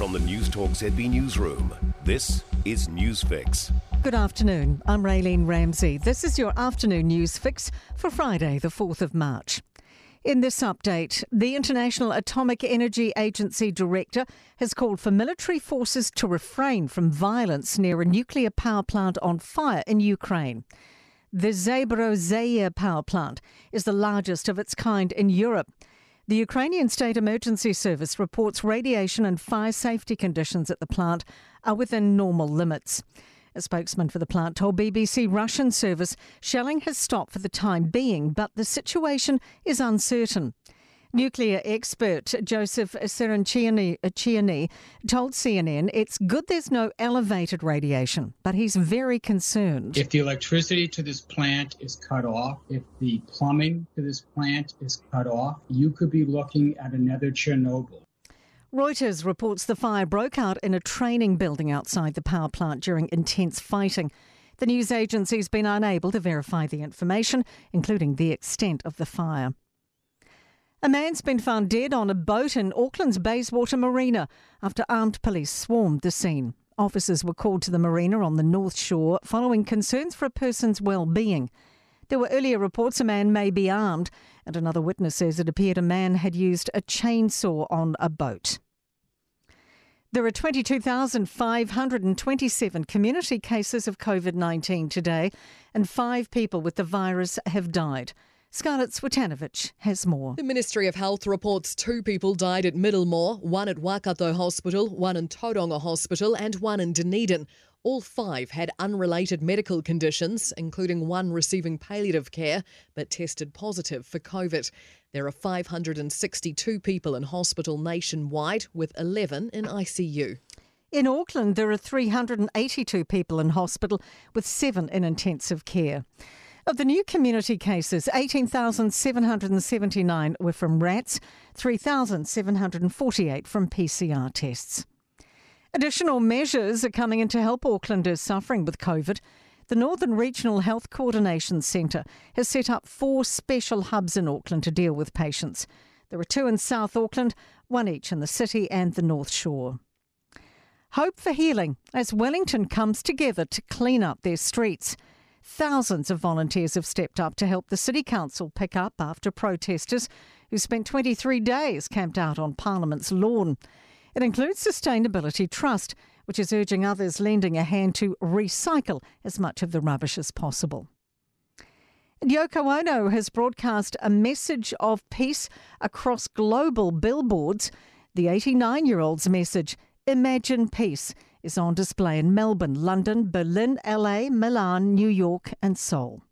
From the Newstalk ZB Newsroom, this is Newsfix. Good afternoon. I'm Raylene Ramsey. This is your afternoon news fix for Friday, the 4th of March. In this update, the International Atomic Energy Agency director has called for military forces to refrain from violence near a nuclear power plant on fire in Ukraine. The Zaporozhye power plant is the largest of its kind in Europe. The Ukrainian State Emergency Service reports radiation and fire safety conditions at the plant are within normal limits. A spokesman for the plant told BBC Russian service shelling has stopped for the time being, but the situation is uncertain. Nuclear expert Joseph Cirincione uh, told CNN it's good there's no elevated radiation, but he's very concerned. If the electricity to this plant is cut off, if the plumbing to this plant is cut off, you could be looking at another Chernobyl. Reuters reports the fire broke out in a training building outside the power plant during intense fighting. The news agency's been unable to verify the information, including the extent of the fire. A man's been found dead on a boat in Auckland's Bayswater Marina after armed police swarmed the scene. Officers were called to the marina on the North Shore following concerns for a person's well-being. There were earlier reports a man may be armed, and another witness says it appeared a man had used a chainsaw on a boat. There are 22,527 community cases of COVID 19 today, and five people with the virus have died. Scarlett Swetanovic has more. The Ministry of Health reports two people died at Middlemore, one at Waikato Hospital, one in Tauranga Hospital, and one in Dunedin. All five had unrelated medical conditions, including one receiving palliative care but tested positive for COVID. There are 562 people in hospital nationwide, with 11 in ICU. In Auckland, there are 382 people in hospital, with seven in intensive care. Of the new community cases, 18,779 were from rats, 3,748 from PCR tests. Additional measures are coming in to help Aucklanders suffering with COVID. The Northern Regional Health Coordination Centre has set up four special hubs in Auckland to deal with patients. There are two in South Auckland, one each in the city and the North Shore. Hope for healing as Wellington comes together to clean up their streets. Thousands of volunteers have stepped up to help the City Council pick up after protesters who spent 23 days camped out on Parliament's lawn. It includes Sustainability Trust, which is urging others lending a hand to recycle as much of the rubbish as possible. And Yoko Ono has broadcast a message of peace across global billboards. The 89 year old's message, Imagine Peace, is on display in Melbourne, London, Berlin, LA, Milan, New York, and Seoul.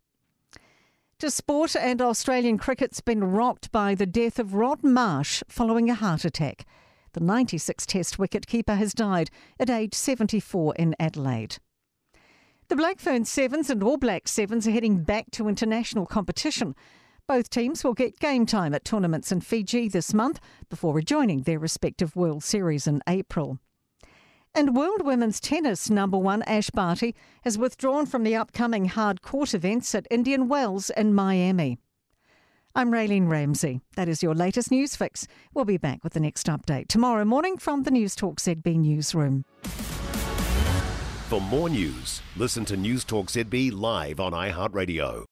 To sport, and Australian cricket's been rocked by the death of Rod Marsh following a heart attack. The 96 Test wicketkeeper has died at age 74 in Adelaide. The Black Fern Sevens and All Black Sevens are heading back to international competition. Both teams will get game time at tournaments in Fiji this month before rejoining their respective World Series in April. And World Women's Tennis number one Ash Barty has withdrawn from the upcoming hard court events at Indian Wells in Miami. I'm Raylene Ramsey. That is your latest news fix. We'll be back with the next update tomorrow morning from the Newstalk ZB newsroom. For more news, listen to Newstalk ZB live on iHeartRadio.